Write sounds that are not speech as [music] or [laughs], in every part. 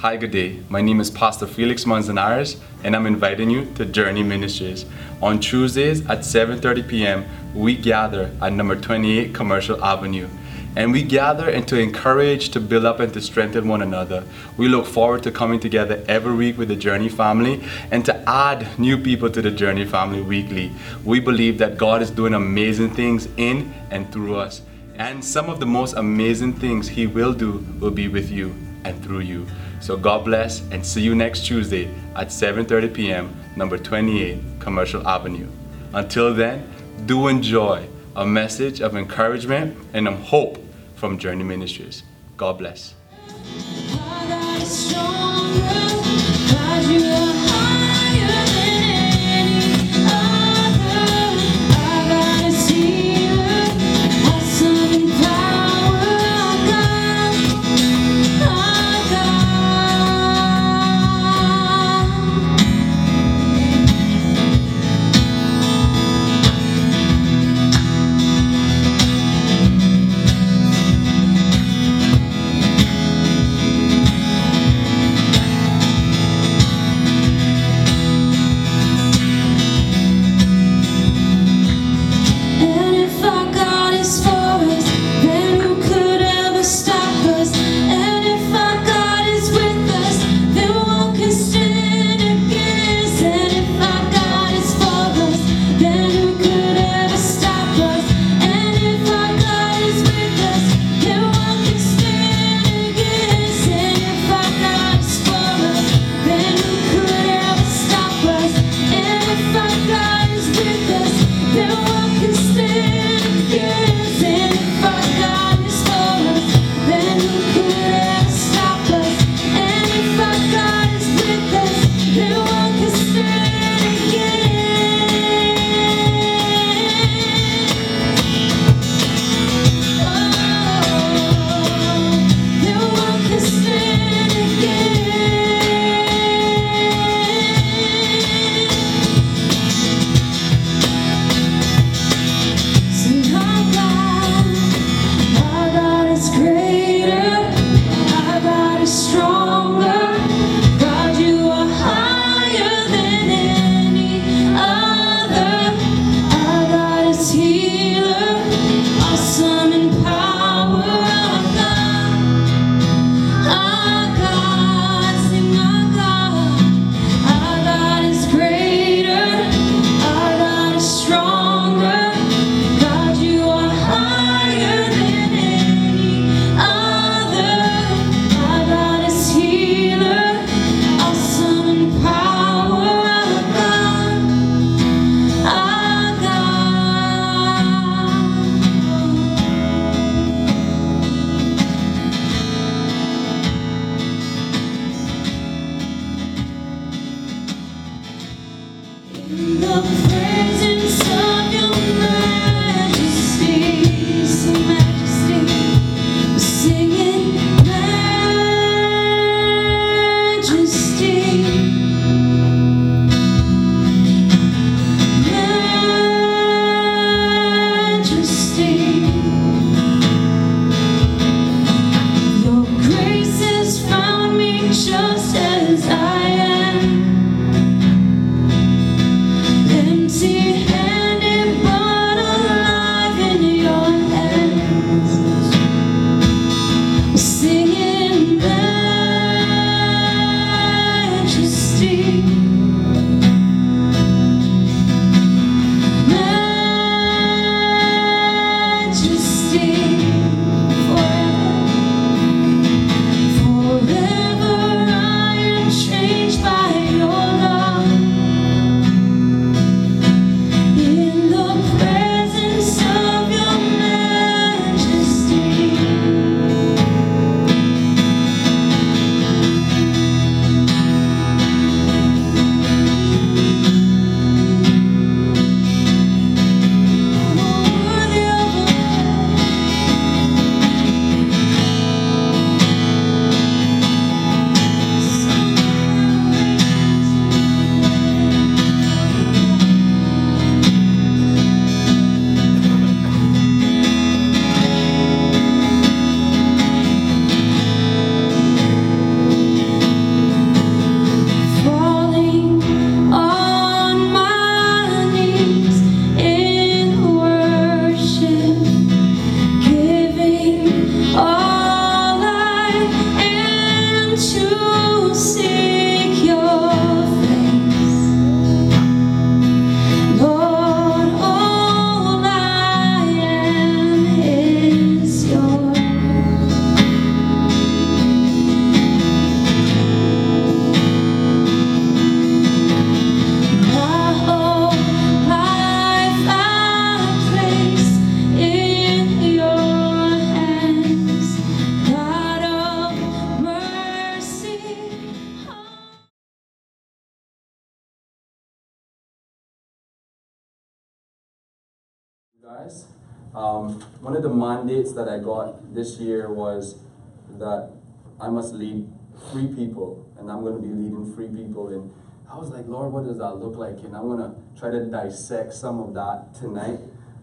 Hi, good day. My name is Pastor Felix Manzanares, and I'm inviting you to Journey Ministries. On Tuesdays at 7:30 p.m., we gather at number 28 Commercial Avenue. And we gather and to encourage, to build up, and to strengthen one another. We look forward to coming together every week with the Journey family and to add new people to the Journey family weekly. We believe that God is doing amazing things in and through us. And some of the most amazing things He will do will be with you and through you. So God bless and see you next Tuesday at 7:30 p.m. number 28 Commercial Avenue. Until then, do enjoy a message of encouragement and of hope from Journey Ministries. God bless. Guys. Um, one of the mandates that I got this year was that I must lead free people, and I'm going to be leading free people. And I was like, Lord, what does that look like? And I'm going to try to dissect some of that tonight.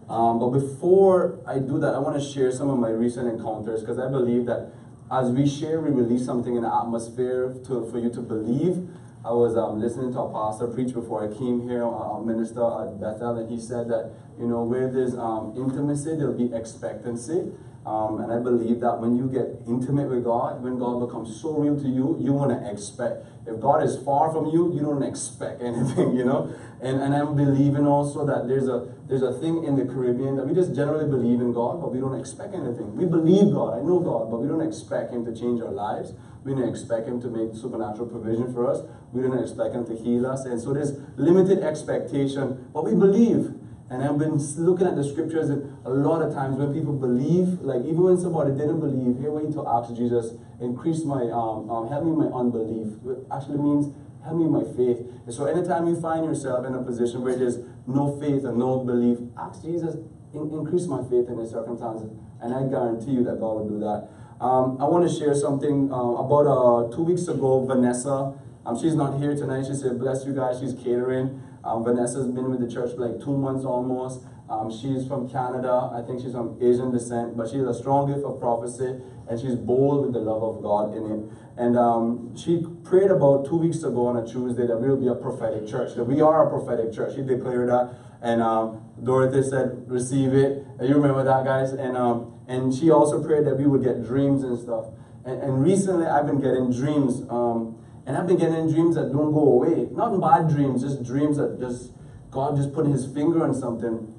Um, but before I do that, I want to share some of my recent encounters because I believe that as we share, we release something in the atmosphere to, for you to believe. I was um, listening to a pastor preach before I came here, a minister at Bethel, and he said that, you know, where there's um, intimacy, there'll be expectancy. Um, and I believe that when you get intimate with God, when God becomes so real to you, you want to expect. If God is far from you, you don't expect [laughs] anything, you know. And and I'm believing also that there's a there's a thing in the Caribbean that we just generally believe in God, but we don't expect anything. We believe God, I know God, but we don't expect Him to change our lives. We don't expect Him to make supernatural provision for us. We don't expect Him to heal us. And so there's limited expectation, but we believe. And I've been looking at the scriptures, and a lot of times when people believe, like even when somebody didn't believe, here we to ask Jesus, increase my, um, um, help me my unbelief. It actually means help me my faith. And so anytime you find yourself in a position where there's no faith and no belief, ask Jesus, in- increase my faith in the circumstances. And I guarantee you that God will do that. Um, I want to share something um, about uh, two weeks ago, Vanessa. Um, she's not here tonight. She said, bless you guys. She's catering. Um, Vanessa's been with the church for like two months almost. Um, she's from Canada. I think she's from Asian descent, but she's a strong gift of prophecy and she's bold with the love of God in it. And um, she prayed about two weeks ago on a Tuesday that we will be a prophetic church, that we are a prophetic church. She declared that. And um, Dorothy said, receive it. You remember that, guys? And, um, and she also prayed that we would get dreams and stuff. And, and recently I've been getting dreams. Um, and I've been getting dreams that don't go away. Not bad dreams, just dreams that just God just put his finger on something.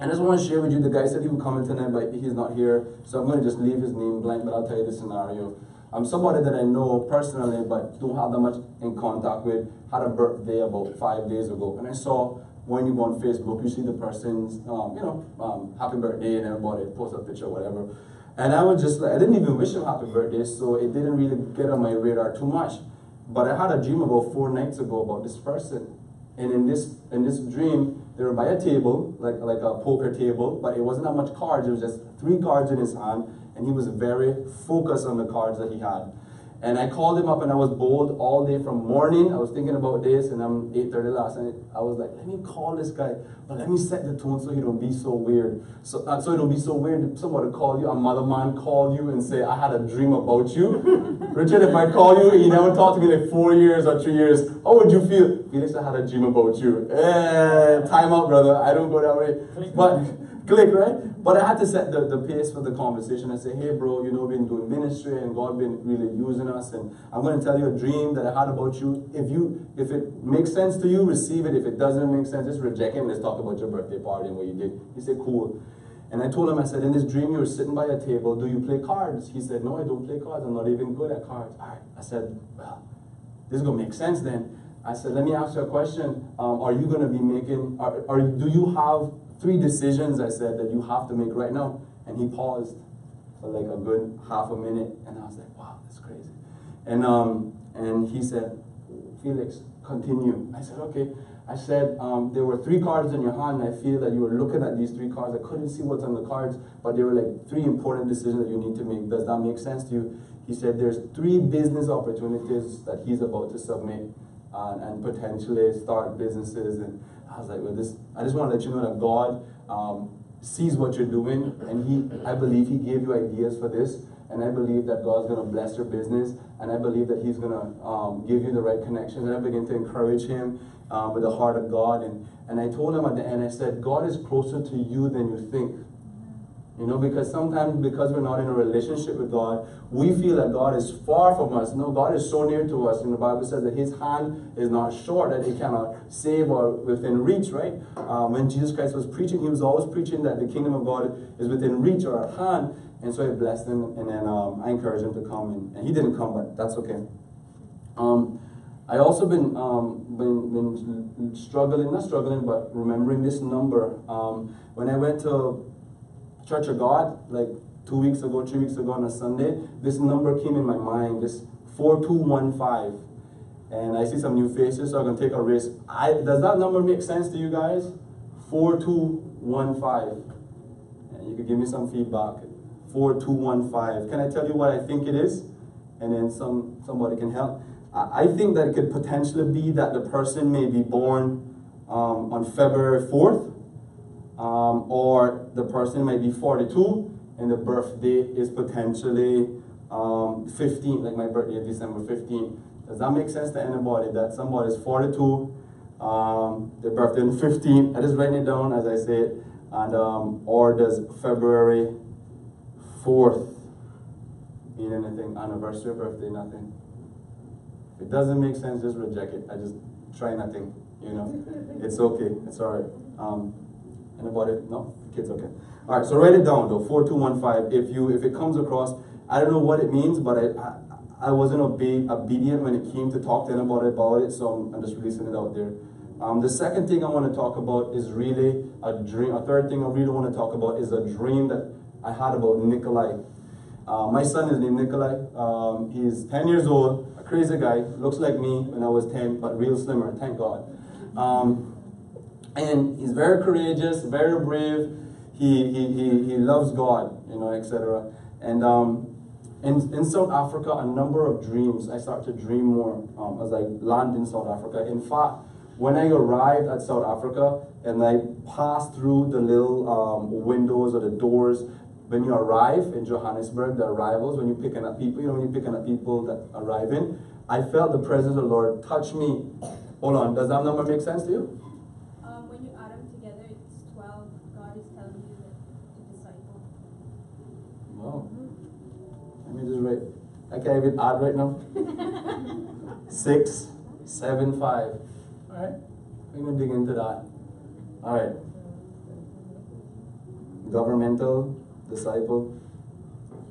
And I just want to share with you, the guy said he would come in tonight, but he's not here. So I'm going to just leave his name blank, but I'll tell you the scenario. I'm somebody that I know personally, but don't have that much in contact with, had a birthday about five days ago. And I saw when you go on Facebook, you see the person's, um, you know, um, happy birthday, and everybody post a picture, whatever. And I was just like, I didn't even wish him happy birthday, so it didn't really get on my radar too much. But I had a dream about four nights ago about this person. And in this in this dream, they were by a table, like like a poker table, but it wasn't that much cards, it was just three cards in his hand, and he was very focused on the cards that he had. And I called him up and I was bold all day from morning. I was thinking about this and I'm 8.30 last night. I was like, let me call this guy, but let me set the tone so he don't be so weird. So, uh, so it don't be so weird somebody call you, a mother man call you and say, I had a dream about you. [laughs] Richard, if I call you you never talk to me like four years or three years, how would you feel? Felix, I had a dream about you. Eh, time out, brother. I don't go that way. But click, right? But I had to set the, the pace for the conversation and say, hey, bro, you know, we've been doing ministry and God been really using us. And I'm going to tell you a dream that I had about you. If you, if it makes sense to you, receive it. If it doesn't make sense, just reject it. Let's talk about your birthday party and what you did. He said, cool. And I told him, I said, in this dream, you were sitting by a table. Do you play cards? He said, no, I don't play cards. I'm not even good at cards. All right. I said, well, this is going to make sense then. I said, let me ask you a question. Um, are you going to be making, are, are, do you have three decisions, I said, that you have to make right now? And he paused for like a good half a minute. And I was like, wow, that's crazy. And, um, and he said, Felix, continue. I said, okay. I said, um, there were three cards in your hand, and I feel that you were looking at these three cards. I couldn't see what's on the cards, but they were like three important decisions that you need to make. Does that make sense to you? He said, there's three business opportunities that he's about to submit uh, and potentially start businesses. And I was like, well, this, I just want to let you know that God um, sees what you're doing, and He, I believe He gave you ideas for this. And I believe that God's going to bless your business, and I believe that He's going to um, give you the right connections. And I begin to encourage him uh, with the heart of God. And, and I told him at the end, I said, God is closer to you than you think. You know, because sometimes because we're not in a relationship with God, we feel that God is far from us. No, God is so near to us. And the Bible says that his hand is not short, that he cannot save or within reach, right? Um, when Jesus Christ was preaching, he was always preaching that the kingdom of God is within reach or at hand. And so I blessed him, and then um, I encouraged him to come. And, and, he didn't come, but that's okay. Um, I also been, um, been been struggling, not struggling, but remembering this number. Um, when I went to Church of God, like two weeks ago, three weeks ago on a Sunday, this number came in my mind, this 4215. And I see some new faces, so I'm gonna take a risk. I, does that number make sense to you guys? 4215. and you could give me some feedback. 4215. Can I tell you what I think it is? And then some somebody can help. I, I think that it could potentially be that the person may be born um, on February 4th, um, or the person might be 42 and the birthday is potentially um, 15, like my birthday is December 15. Does that make sense to anybody that somebody is 42, um, their birthday is 15? I just write it down as I say it. And, um, or does February 4th mean anything? Anniversary, birthday, nothing. If it doesn't make sense, just reject it. I just try nothing, you know. It's okay, it's all right. Um, anybody? No? Kids, okay. All right, so write it down though, 4215. If you if it comes across, I don't know what it means, but I, I, I wasn't obe- obedient when it came to talk to anybody about it, so I'm, I'm just releasing it out there. Um, the second thing I want to talk about is really a dream. A third thing I really want to talk about is a dream that I had about Nikolai. Uh, my son is named Nikolai. Um, he's 10 years old, a crazy guy, looks like me when I was 10, but real slimmer, thank God. Um, and he's very courageous, very brave. He, he, he, he loves God, you know, etc. And um, in, in South Africa, a number of dreams. I start to dream more um, as I land in South Africa. In fact, when I arrived at South Africa and I passed through the little um, windows or the doors, when you arrive in Johannesburg, the arrivals, when you're picking up people, you know, when you're picking up people that arrive in, I felt the presence of the Lord touch me. Hold on, does that number make sense to you? Um, when you add them together, it's 12. God is telling you that to disciple. Wow. Let just write. I can't even add right now. Six, seven, five. All right. We're gonna dig into that. All right. Governmental disciple.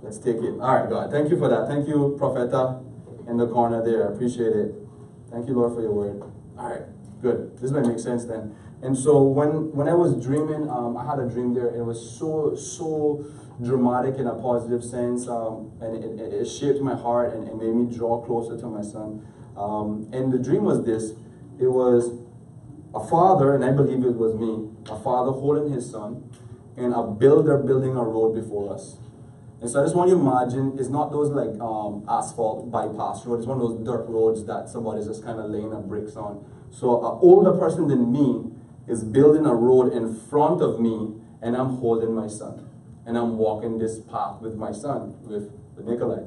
Let's take it. All right, God. Thank you for that. Thank you, Propheta, in the corner there. I appreciate it. Thank you, Lord, for your word. All right, good. This might make sense then. And so when when I was dreaming, um, I had a dream there. It was so so dramatic in a positive sense, um, and it, it, shaped my heart and it made me draw closer to my son. Um, and the dream was this: it was a father, and I believe it was me, a father holding his son, and a builder building a road before us. And so I just want you to imagine it's not those like um, asphalt bypass roads, it's one of those dirt roads that somebody's just kind of laying a bricks on. So an older person than me is building a road in front of me, and I'm holding my son. And I'm walking this path with my son, with, Nikolai.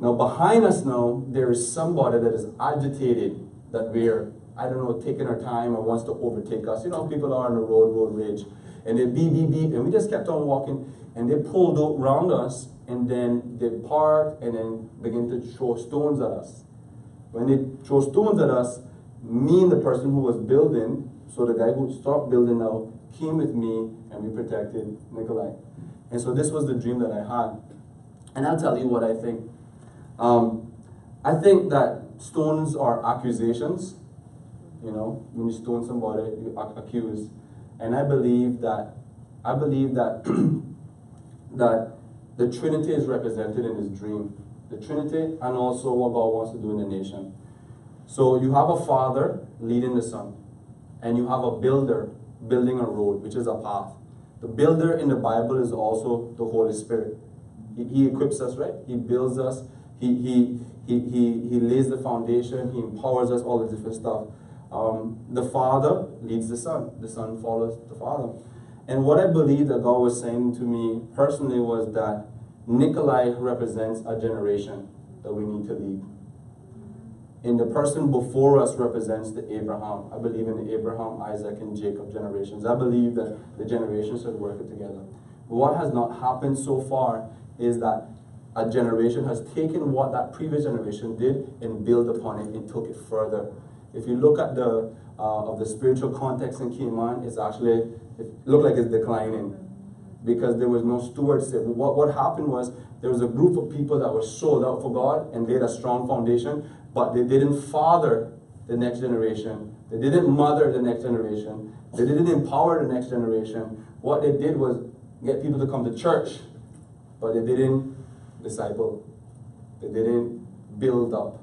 Now behind us now, there is somebody that is agitated that we're, I don't know, taking our time or wants to overtake us. You know, people are on the road, road rage. And they beep, beep, beep, and we just kept on walking. And they pulled around us, and then they parked and then began to throw stones at us. When they throw stones at us, me and the person who was building, so the guy who stopped building now, came with me and we protected Nikolai. And so this was the dream that I had. And I'll tell you what I think. Um, I think that stones are accusations. You know, when you stone somebody, you accuse. And I believe that I believe that [clears throat] that the Trinity is represented in this dream. The Trinity and also what God wants to do in the nation. So you have a father leading the son, and you have a builder building a road, which is a path. The builder in the Bible is also the Holy Spirit. He, he equips us, right? He builds us. He, he, he, he, he lays the foundation. He empowers us, all the different stuff. Um, the Father leads the Son. The Son follows the Father. And what I believe that God was saying to me personally was that Nikolai represents a generation that we need to lead. And the person before us represents the Abraham. I believe in the Abraham, Isaac, and Jacob generations. I believe that the generations should work together. But what has not happened so far is that a generation has taken what that previous generation did and built upon it and took it further. If you look at the uh, of the spiritual context in Cayman, it's actually it looked like it's declining because there was no stewardship. What, what happened was there was a group of people that were sold out for God and laid a strong foundation, but they didn't father the next generation. They didn't mother the next generation. They didn't empower the next generation. What they did was get people to come to church, but they didn't disciple. They didn't build up.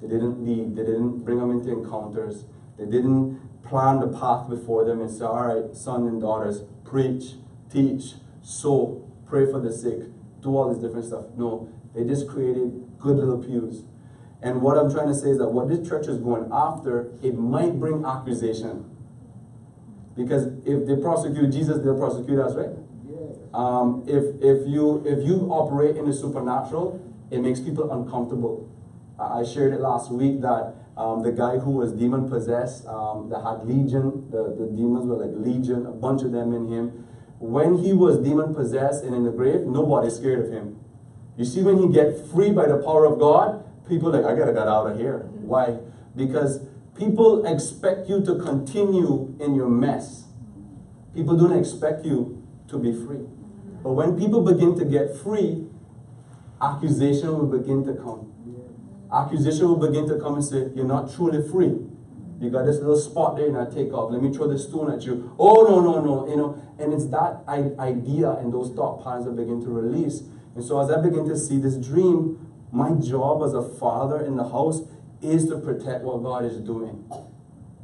They didn't lead. They didn't bring them into encounters. They didn't plan the path before them and say, all right, sons and daughters, preach, teach, So pray for the sick, do all this different stuff. No, they just created good little pews. And what I'm trying to say is that what this church is going after, it might bring accusation. Because if they prosecute Jesus, they'll prosecute us, right? Um, if, if, you, if you operate in the supernatural, it makes people uncomfortable. I shared it last week that um, the guy who was demon possessed, um, that had legion, the, the demons were like legion, a bunch of them in him. When he was demon possessed and in the grave, nobody's scared of him. You see, when he get free by the power of God, people like, I gotta get out of here. Why? Because people expect you to continue in your mess. People don't expect you to be free. But when people begin to get free, accusation will begin to come. Accusation will begin to come and say, You're not truly free. You got this little spot there and I take off. Let me throw the stone at you. Oh, no, no, no. You know, and it's that idea and those thought patterns that begin to release. And so as I begin to see this dream, my job as a father in the house is to protect what God is doing,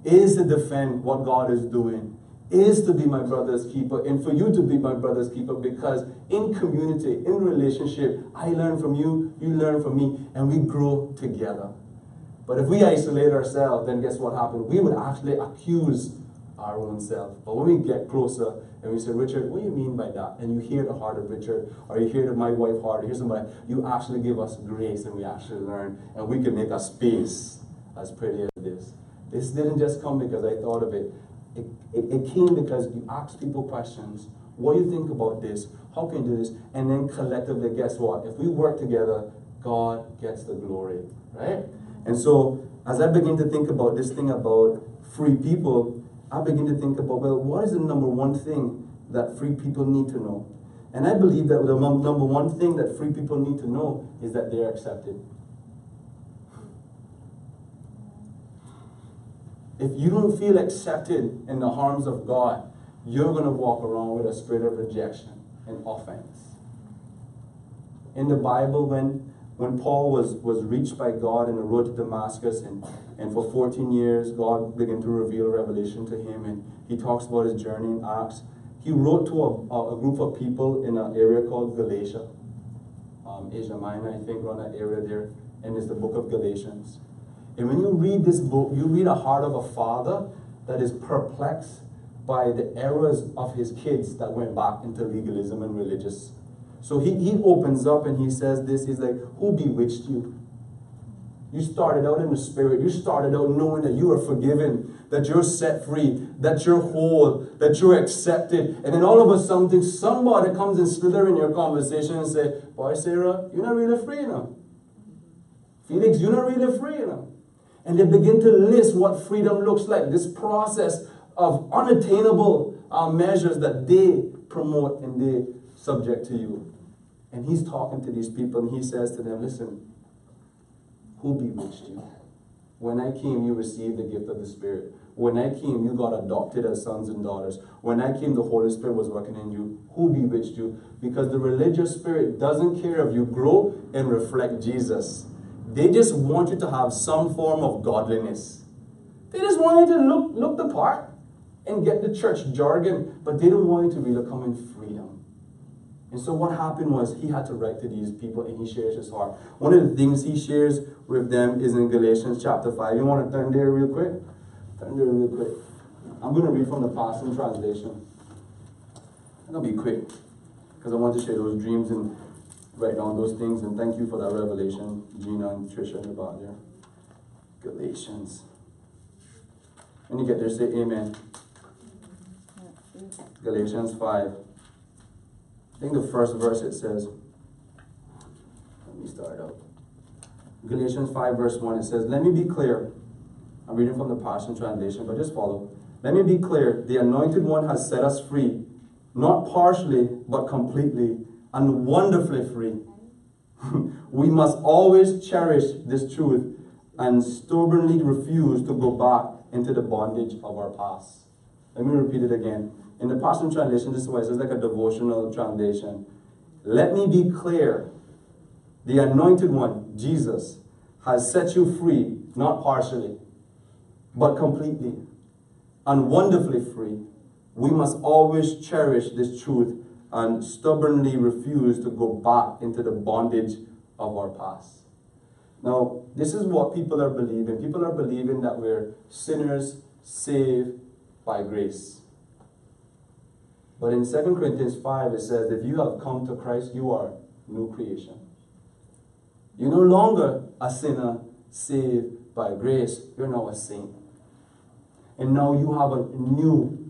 is to defend what God is doing, is to be my brother's keeper, and for you to be my brother's keeper because in community, in relationship, I learn from you, you learn from me, and we grow together. But if we isolate ourselves, then guess what happened? We would actually accuse our own self. But when we get closer and we say, Richard, what do you mean by that? And you hear the heart of Richard, or you hear the my wife heart, or hear somebody, you actually give us grace and we actually learn, and we can make a space as pretty as this. This didn't just come because I thought of it. It, it, it came because you ask people questions. What do you think about this? How can you do this? And then collectively, guess what? If we work together, God gets the glory, right? And so, as I begin to think about this thing about free people, I begin to think about, well, what is the number one thing that free people need to know? And I believe that the number one thing that free people need to know is that they are accepted. If you don't feel accepted in the arms of God, you're going to walk around with a spirit of rejection and offense. In the Bible, when, when Paul was, was reached by God in the road to Damascus, and, and for 14 years, God began to reveal revelation to him, and he talks about his journey in Acts. He wrote to a, a group of people in an area called Galatia, um, Asia Minor, I think, around that area there, and it's the book of Galatians. And when you read this book, you read a heart of a father that is perplexed by the errors of his kids that went back into legalism and religious. So he, he opens up and he says this, he's like, who bewitched you? You started out in the spirit. You started out knowing that you are forgiven, that you're set free, that you're whole, that you're accepted. And then all of a sudden, somebody comes and slither in your conversation and say, Boy, Sarah, you're not really free now. Felix, you're not really free now. And they begin to list what freedom looks like, this process of unattainable uh, measures that they promote and they subject to you. And he's talking to these people and he says to them, Listen, who bewitched you? When I came, you received the gift of the Spirit. When I came, you got adopted as sons and daughters. When I came, the Holy Spirit was working in you. Who bewitched you? Because the religious spirit doesn't care if you grow and reflect Jesus. They just want you to have some form of godliness. They just want you to look, look the part and get the church jargon, but they don't want you to really come in freedom. And so what happened was he had to write to these people and he shares his heart. One of the things he shares with them is in Galatians chapter 5. You want to turn there real quick? Turn there real quick. I'm going to read from the Passion Translation. Going to be quick because I want to share those dreams and write down those things. And thank you for that revelation, Gina and Trisha the back there. Galatians. When you get there, say amen. Galatians 5. I think the first verse it says, let me start out. Galatians 5, verse 1, it says, Let me be clear. I'm reading from the Passion Translation, but just follow. Let me be clear. The Anointed One has set us free, not partially, but completely and wonderfully free. [laughs] we must always cherish this truth and stubbornly refuse to go back into the bondage of our past. Let me repeat it again. In the Passion Translation, this is why it says like a devotional translation. Let me be clear. The anointed one, Jesus, has set you free, not partially, but completely and wonderfully free. We must always cherish this truth and stubbornly refuse to go back into the bondage of our past. Now, this is what people are believing. People are believing that we're sinners saved by grace. But in 2 Corinthians 5, it says, if you have come to Christ, you are new creation. You're no longer a sinner saved by grace. You're now a saint. And now you have a new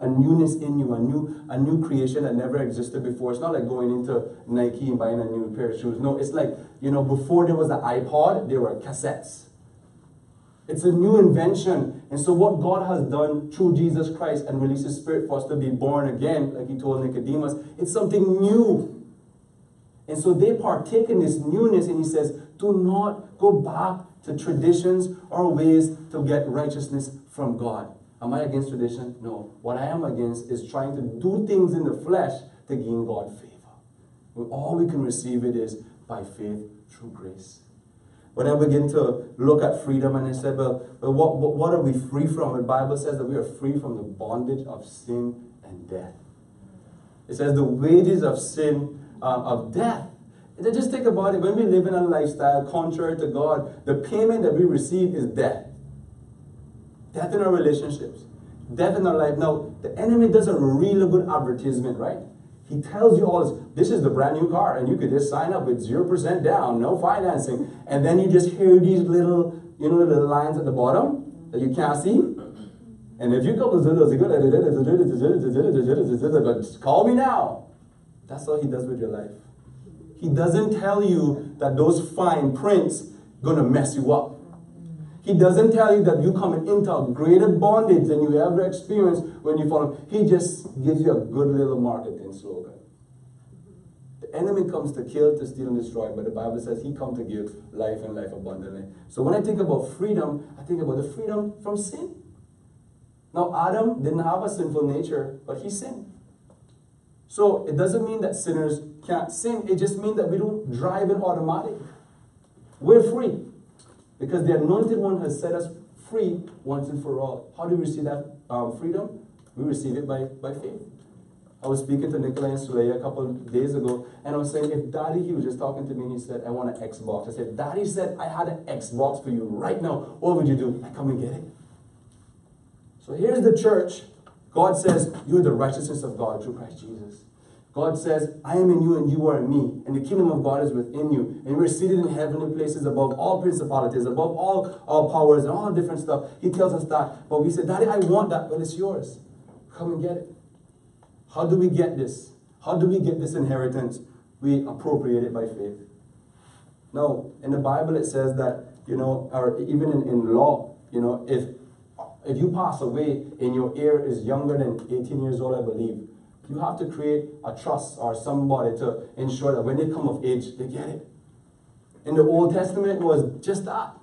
a newness in you, a new, a new creation that never existed before. It's not like going into Nike and buying a new pair of shoes. No, it's like, you know, before there was an iPod, there were cassettes. It's a new invention. And so, what God has done through Jesus Christ and released His Spirit for us to be born again, like He told Nicodemus, it's something new. And so, they partake in this newness, and He says, do not go back to traditions or ways to get righteousness from God. Am I against tradition? No. What I am against is trying to do things in the flesh to gain God favor. All we can receive it is by faith through grace. When I begin to look at freedom and I said, well, well what, what, what are we free from? The Bible says that we are free from the bondage of sin and death. It says the wages of sin, uh, of death. And just think about it. When we live in a lifestyle contrary to God, the payment that we receive is death death in our relationships, death in our life. Now, the enemy does a really good advertisement, right? He tells you all this. This is the brand new car, and you could just sign up with 0% down, no financing. And then you just hear these little, you know, little lines at the bottom that you can't see. And if you go, to call me now. That's all he does with your life. He doesn't tell you that those fine prints gonna mess you up. He doesn't tell you that you're coming into a greater bondage than you ever experienced when you follow him. He just gives you a good little marketing slogan. The enemy comes to kill, to steal, and destroy, but the Bible says he comes to give life and life abundantly. So when I think about freedom, I think about the freedom from sin. Now, Adam didn't have a sinful nature, but he sinned. So it doesn't mean that sinners can't sin. It just means that we don't drive it automatic. We're free. Because the anointed one has set us free once and for all. How do we receive that um, freedom? We receive it by, by faith. I was speaking to Nikolai and Suley a couple of days ago, and I was saying, if Daddy, he was just talking to me, and he said, I want an Xbox. I said, Daddy said, I had an Xbox for you right now. What would you do? I come and get it. So here's the church. God says, You're the righteousness of God through Christ Jesus. God says, I am in you and you are in me, and the kingdom of God is within you. And we're seated in heavenly places above all principalities, above all, all powers and all different stuff. He tells us that. But we say, Daddy, I want that. Well, it's yours. Come and get it. How do we get this? How do we get this inheritance? We appropriate it by faith. Now, in the Bible it says that, you know, or even in, in law, you know, if if you pass away and your heir is younger than 18 years old, I believe, you have to create a trust or somebody to ensure that when they come of age, they get it. In the Old Testament, was just that.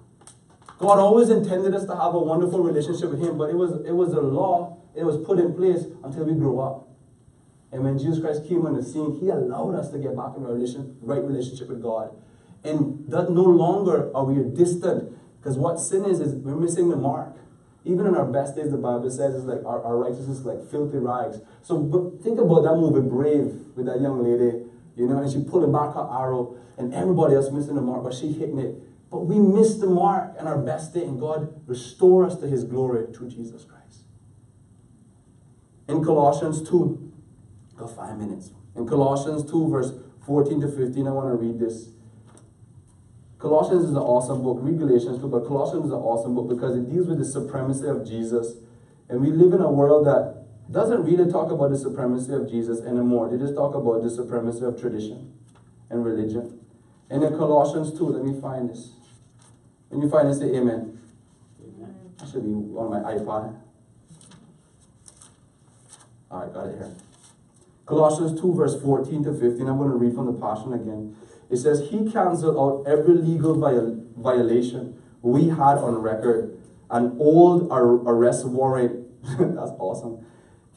God always intended us to have a wonderful relationship with Him, but it was, it was a law, it was put in place until we grow up. And when Jesus Christ came on the scene, He allowed us to get back in a relation, right relationship with God. And that no longer are we distant, because what sin is, is we're missing the mark. Even in our best days, the Bible says it's like our, our righteousness is like filthy rags. So but think about that movie Brave with that young lady, you know, and she pulling back her arrow and everybody else missing the mark, but she hitting it. But we missed the mark in our best day, and God restore us to his glory through Jesus Christ. In Colossians 2, got five minutes. In Colossians 2, verse 14 to 15, I want to read this. Colossians is an awesome book. Read Galatians too, but Colossians is an awesome book because it deals with the supremacy of Jesus. And we live in a world that doesn't really talk about the supremacy of Jesus anymore. They just talk about the supremacy of tradition and religion. And in Colossians 2, let me find this. When you find it, say amen. Amen. I should be on my iPod. All right, got it here. Colossians 2, verse 14 to 15. I'm going to read from the Passion again. It says, He canceled out every legal viol- violation we had on record, an old ar- arrest warrant. [laughs] That's awesome.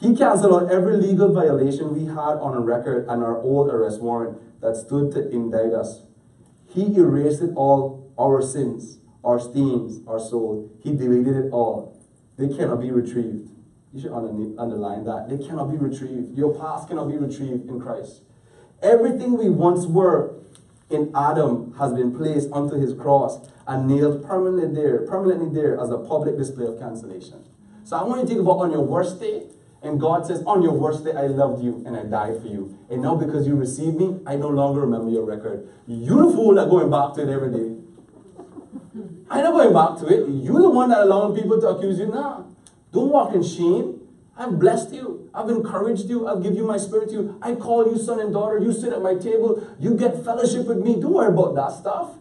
He canceled out every legal violation we had on record and our old arrest warrant that stood to indict us. He erased it all our sins, our stains, our soul. He deleted it all. They cannot be retrieved. You should underline that. They cannot be retrieved. Your past cannot be retrieved in Christ. Everything we once were in Adam has been placed onto his cross and nailed permanently there, permanently there as a public display of cancellation. So I want you to think about on your worst day, and God says, On your worst day, I loved you and I died for you. And now because you received me, I no longer remember your record. You the fool that going back to it every day. I'm not going back to it. You're the one that allowing people to accuse you now. Don't walk in shame. I've blessed you. I've encouraged you. I've given you my spirit to you. I call you son and daughter. You sit at my table. You get fellowship with me. Don't worry about that stuff.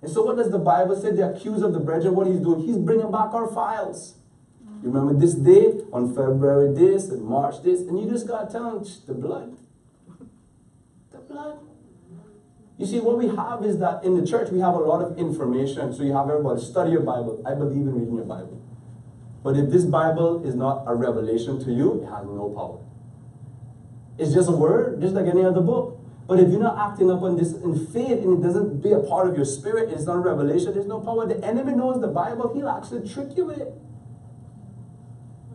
And so, what does the Bible say? The accuser of the brethren, what he's doing? He's bringing back our files. You remember this day on February this and March this, and you just got to tell them the blood. The blood. You see, what we have is that in the church we have a lot of information. So you have everybody study your Bible. I believe in reading your Bible. But if this Bible is not a revelation to you, it has no power. It's just a word, just like any other book. But if you're not acting upon this in faith and it doesn't be a part of your spirit, it's not a revelation, there's no power. The enemy knows the Bible, he'll actually trick you with it.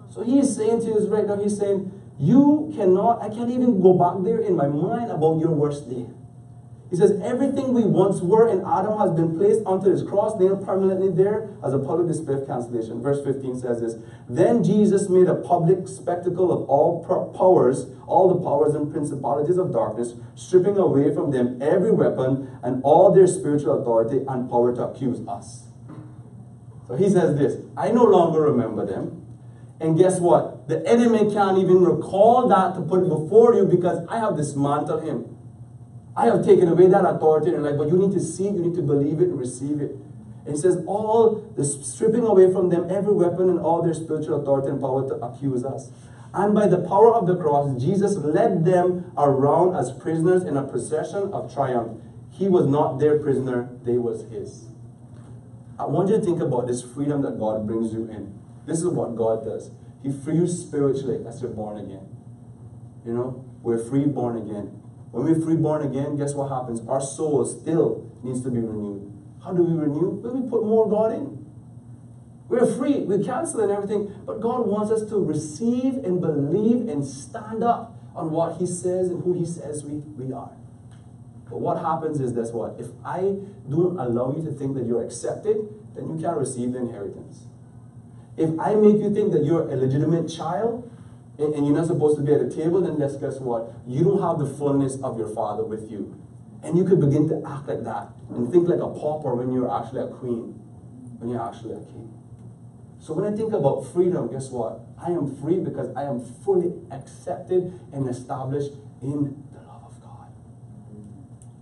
So he's saying to us right now, he's saying, You cannot, I can't even go back there in my mind about your worst day. He says, Everything we once were in Adam has been placed onto this cross, nailed permanently there as a public display of cancellation. Verse 15 says this Then Jesus made a public spectacle of all powers, all the powers and principalities of darkness, stripping away from them every weapon and all their spiritual authority and power to accuse us. So he says this I no longer remember them. And guess what? The enemy can't even recall that to put before you because I have dismantled him. I have taken away that authority in your life, but you need to see it, you need to believe it receive it. And it says, all the stripping away from them every weapon and all their spiritual authority and power to accuse us. And by the power of the cross, Jesus led them around as prisoners in a procession of triumph. He was not their prisoner, they was his. I want you to think about this freedom that God brings you in. This is what God does. He frees you spiritually as you're born again. You know, we're free born again. When we're free born again, guess what happens? Our soul still needs to be renewed. How do we renew? When we put more God in. We're free. We cancel and everything. But God wants us to receive and believe and stand up on what He says and who He says we, we are. But what happens is this what? If I don't allow you to think that you're accepted, then you can't receive the inheritance. If I make you think that you're a legitimate child and, and you're not supposed to be at a table, then let's guess what? You don't have the fullness of your father with you. And you could begin to act like that and think like a pauper when you're actually a queen, when you're actually a king. So when I think about freedom, guess what? I am free because I am fully accepted and established in the love of God.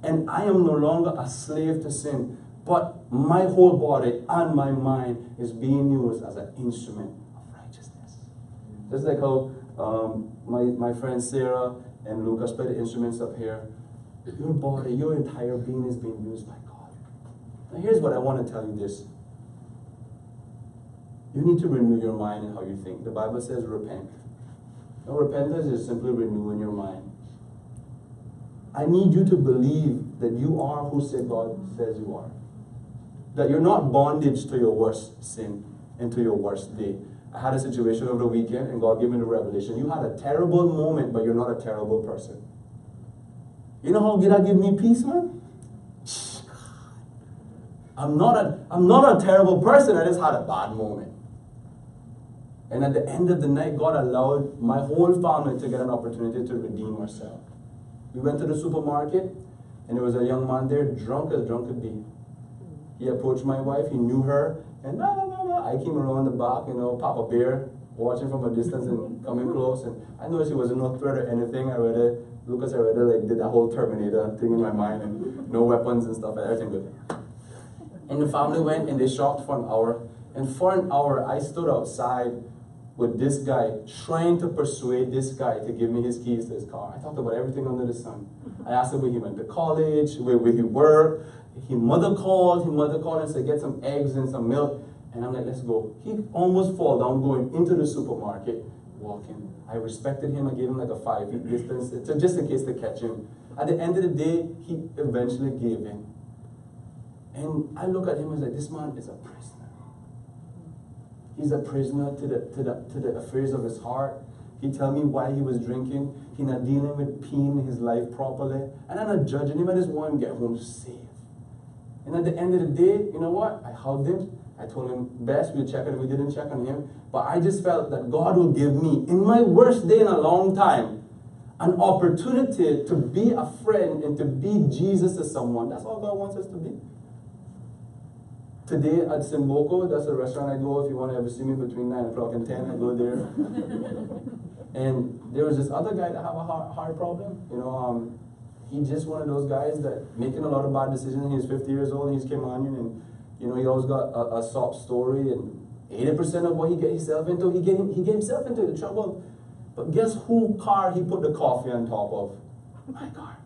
And I am no longer a slave to sin. But my whole body and my mind is being used as an instrument of righteousness. Just like how um, my, my friend Sarah and Lucas play the instruments up here. Your body, your entire being is being used by God. Now, here's what I want to tell you this. You need to renew your mind and how you think. The Bible says repent. Now, repentance is simply renewing your mind. I need you to believe that you are who said God says you are that you're not bondage to your worst sin and to your worst day. I had a situation over the weekend and God gave me the revelation. You had a terrible moment, but you're not a terrible person. You know how that give me peace, man? I'm not a I'm not a terrible person. I just had a bad moment. And at the end of the night, God allowed my whole family to get an opportunity to redeem ourselves. We went to the supermarket, and there was a young man there, drunk as drunk could be. He approached my wife, he knew her, and nah. I came around the back, you know, pop a beer, watching from a distance and coming close. And I noticed he wasn't no threat or anything. I already, Lucas I already like did that whole Terminator thing in my mind and no weapons and stuff, everything good. And the family went and they shopped for an hour. And for an hour, I stood outside with this guy, trying to persuade this guy to give me his keys to his car. I talked about everything under the sun. I asked him where he went to college, where, where he worked, his mother called, his mother called and said, get some eggs and some milk. And I'm like, let's go. He almost fall down going into the supermarket, walking. I respected him. I gave him like a five feet distance, uh, just in case to catch him. At the end of the day, he eventually gave in. And I look at him and like, this man is a prisoner. He's a prisoner to the, to the, to the affairs of his heart. He tell me why he was drinking. He not dealing with pain in his life properly. And I'm not judging him. I just want him to get home safe. And at the end of the day, you know what? I hugged him. I told him, best we'll check him. We didn't check on him. But I just felt that God will give me, in my worst day in a long time, an opportunity to be a friend and to be Jesus to someone. That's all God wants us to be. Today at Cimboco, that's a restaurant I go if you want to ever see me between 9 o'clock and 10, I go there. [laughs] and there was this other guy that have a heart, heart problem. You know, um, he just one of those guys that making a lot of bad decisions. He's 50 years old and he's Caymanian and you know he always got a, a sob story and 80% of what he get himself into, he get, he get himself into the trouble. But guess who car he put the coffee on top of? My car.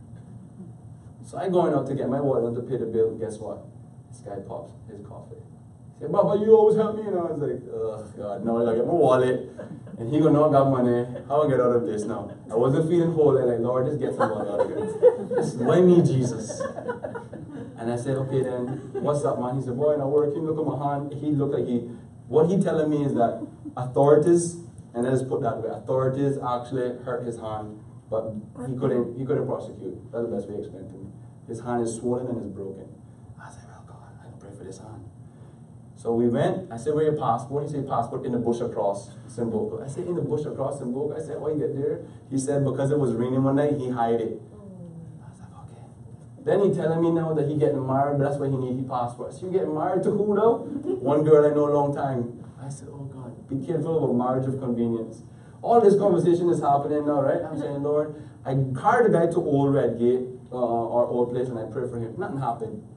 So I going out to get my water to pay the bill. Guess what? This guy pops his coffee. He said, Papa, you always help me. And I was like, oh God, now I gotta get my wallet. And he gonna know I got money. How I get out of this now? I wasn't feeling whole. I'm like, Lord, just get some money out of here. Just why me, Jesus? And I said, okay then, what's up, man? He said, boy, not working. Look at my hand. He looked like he, what he telling me is that authorities, and let's put that way, authorities actually hurt his hand, but he couldn't, he couldn't prosecute. That's the best way to explain to me. His hand is swollen and is broken. I said, well, God, I can pray for this hand. So we went. I said, where your passport? He said, passport in the bush across Cimboco. I said, in the bush across Cimboco. I said, why you get there? He said, because it was raining one night, he hide it. I was like, okay. Then he telling me now that he getting married, but that's why he need his passport. So you getting married to who though? one girl I know a long time. I said, oh God, be careful about marriage of convenience. All this conversation is happening now, right? I'm saying, Lord, I carried the guy to Old Red Gate, uh, our old place, and I pray for him. Nothing happened.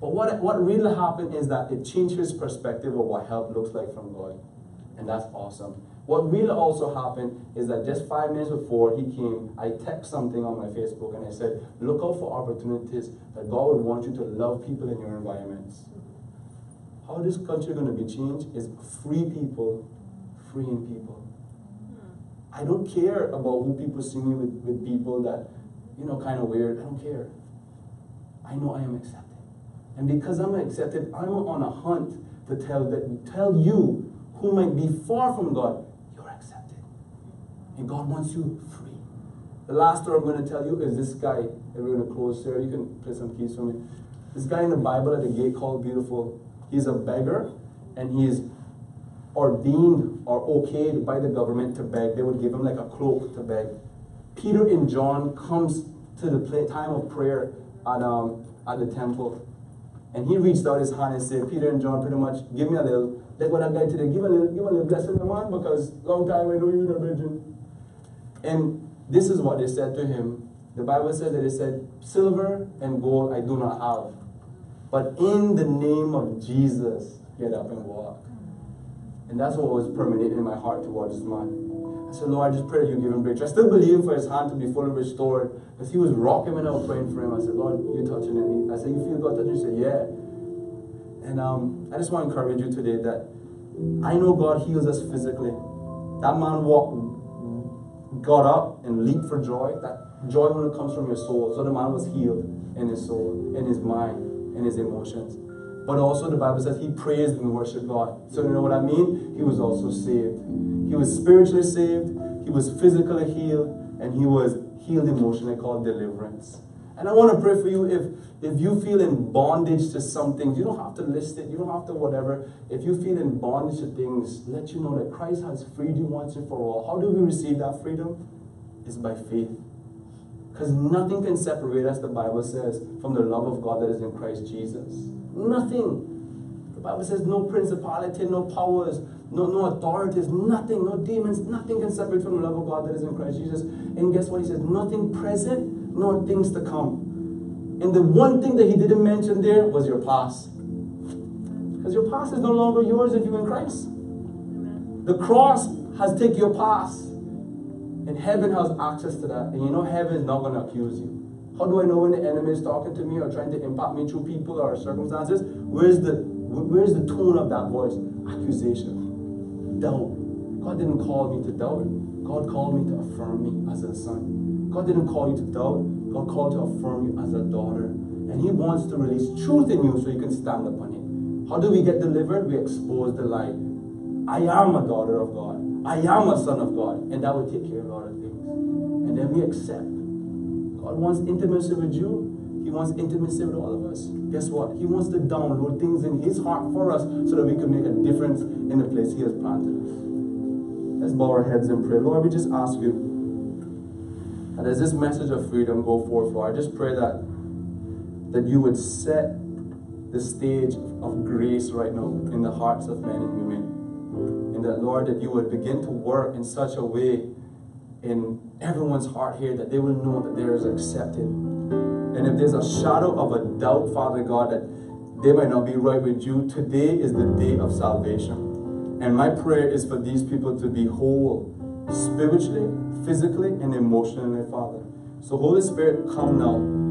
But what, what really happened is that it changed his perspective of what help looks like from God. And that's awesome. What really also happened is that just five minutes before he came, I text something on my Facebook and I said, look out for opportunities that God would want you to love people in your environments. How this country going to be changed is free people, freeing people. I don't care about who people see me with, with people that, you know, kind of weird. I don't care. I know I am accepted. And because I'm accepted, I'm on a hunt to tell that tell you who might be far from God, you're accepted. And God wants you free. The last story I'm going to tell you is this guy, and we're going to close here. You can play some keys for me. This guy in the Bible at the gate called Beautiful. He's a beggar, and he's ordained or okayed by the government to beg. They would give him like a cloak to beg. Peter and John comes to the time of prayer at, um, at the temple. And he reached out his hand and said, Peter and John, pretty much, give me a little, like what I got today, give a little, give a little blessing, man, because long time I know you in a virgin. And this is what they said to him. The Bible says that they said, Silver and gold I do not have. But in the name of Jesus, get up and walk. And that's what was permeating in my heart towards this man. I said, Lord, I just pray that you give him breakthrough. I still believe for his hand to be fully restored. Because he was rocking when I was praying for him. I said, Lord, you're touching me. I said, you feel God touching? He said, yeah. And um, I just want to encourage you today that I know God heals us physically. That man walked, got up and leaped for joy. That joy only comes from your soul. So the man was healed in his soul, in his mind, in his emotions. But also the Bible says he praised and worshiped God. So you know what I mean? He was also saved. He was spiritually saved, he was physically healed, and he was healed emotionally called deliverance. And I want to pray for you if if you feel in bondage to something, you don't have to list it, you don't have to whatever. If you feel in bondage to things, let you know that Christ has freed you once and for all. How do we receive that freedom? It's by faith. Because nothing can separate us, the Bible says, from the love of God that is in Christ Jesus. Nothing. The Bible says no principality, no powers, no, no authorities, nothing, no demons, nothing can separate from the love of God that is in Christ Jesus. And guess what he says? Nothing present, nor things to come. And the one thing that he didn't mention there was your past. Because your past is no longer yours if you're in Christ. The cross has taken your past. And heaven has access to that. And you know heaven is not going to accuse you. How do I know when the enemy is talking to me or trying to impact me through people or circumstances? Where's the where's the tone of that voice? Accusation. Doubt. God didn't call me to doubt. God called me to affirm me as a son. God didn't call you to doubt. God called to affirm you as a daughter. And He wants to release truth in you so you can stand upon it. How do we get delivered? We expose the lie. I am a daughter of God. I am a son of God. And that will take care of a lot of things. And then we accept. God wants intimacy with you. He wants intimacy with all of us. Guess what? He wants to download things in His heart for us so that we can make a difference in the place He has planted us. Let's bow our heads and pray. Lord, we just ask you that as this message of freedom go forth, Lord, I just pray that that you would set the stage of grace right now in the hearts of men and women. And that, Lord, that you would begin to work in such a way in everyone's heart here that they will know that there is accepted. And if there's a shadow of a doubt, Father God, that they might not be right with you, today is the day of salvation. And my prayer is for these people to be whole, spiritually, physically, and emotionally, Father. So, Holy Spirit, come now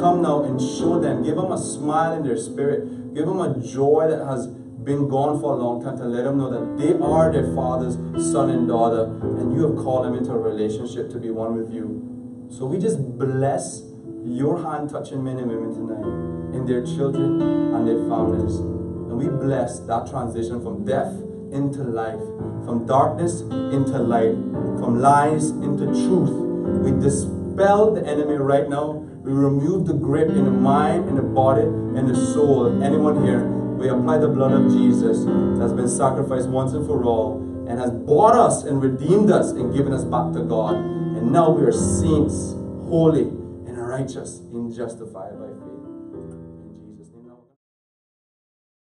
come now and show them. Give them a smile in their spirit. Give them a joy that has been gone for a long time to let them know that they are their father's son and daughter, and you have called them into a relationship to be one with you. So we just bless your hand touching men and women tonight, and their children and their families. And we bless that transition from death into life, from darkness into light, from lies into truth. We dispel the enemy right now we remove the grip in the mind, in the body, and the soul. Anyone here, we apply the blood of Jesus that's been sacrificed once and for all and has bought us and redeemed us and given us back to God. And now we are saints, holy, and righteous, and justified.